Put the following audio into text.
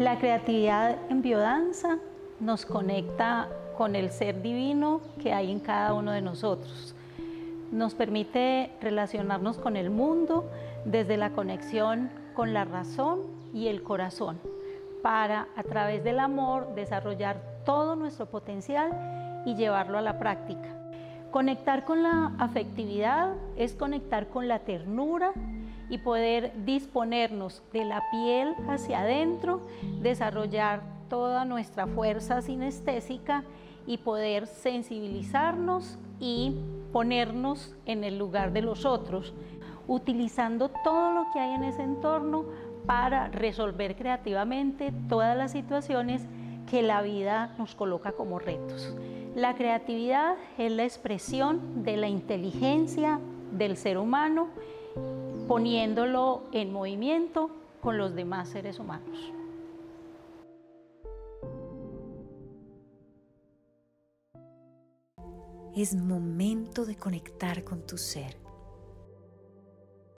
La creatividad en biodanza nos conecta con el ser divino que hay en cada uno de nosotros. Nos permite relacionarnos con el mundo desde la conexión con la razón y el corazón para a través del amor desarrollar todo nuestro potencial y llevarlo a la práctica. Conectar con la afectividad es conectar con la ternura y poder disponernos de la piel hacia adentro, desarrollar toda nuestra fuerza sinestésica y poder sensibilizarnos y ponernos en el lugar de los otros, utilizando todo lo que hay en ese entorno para resolver creativamente todas las situaciones que la vida nos coloca como retos. La creatividad es la expresión de la inteligencia del ser humano poniéndolo en movimiento con los demás seres humanos. Es momento de conectar con tu ser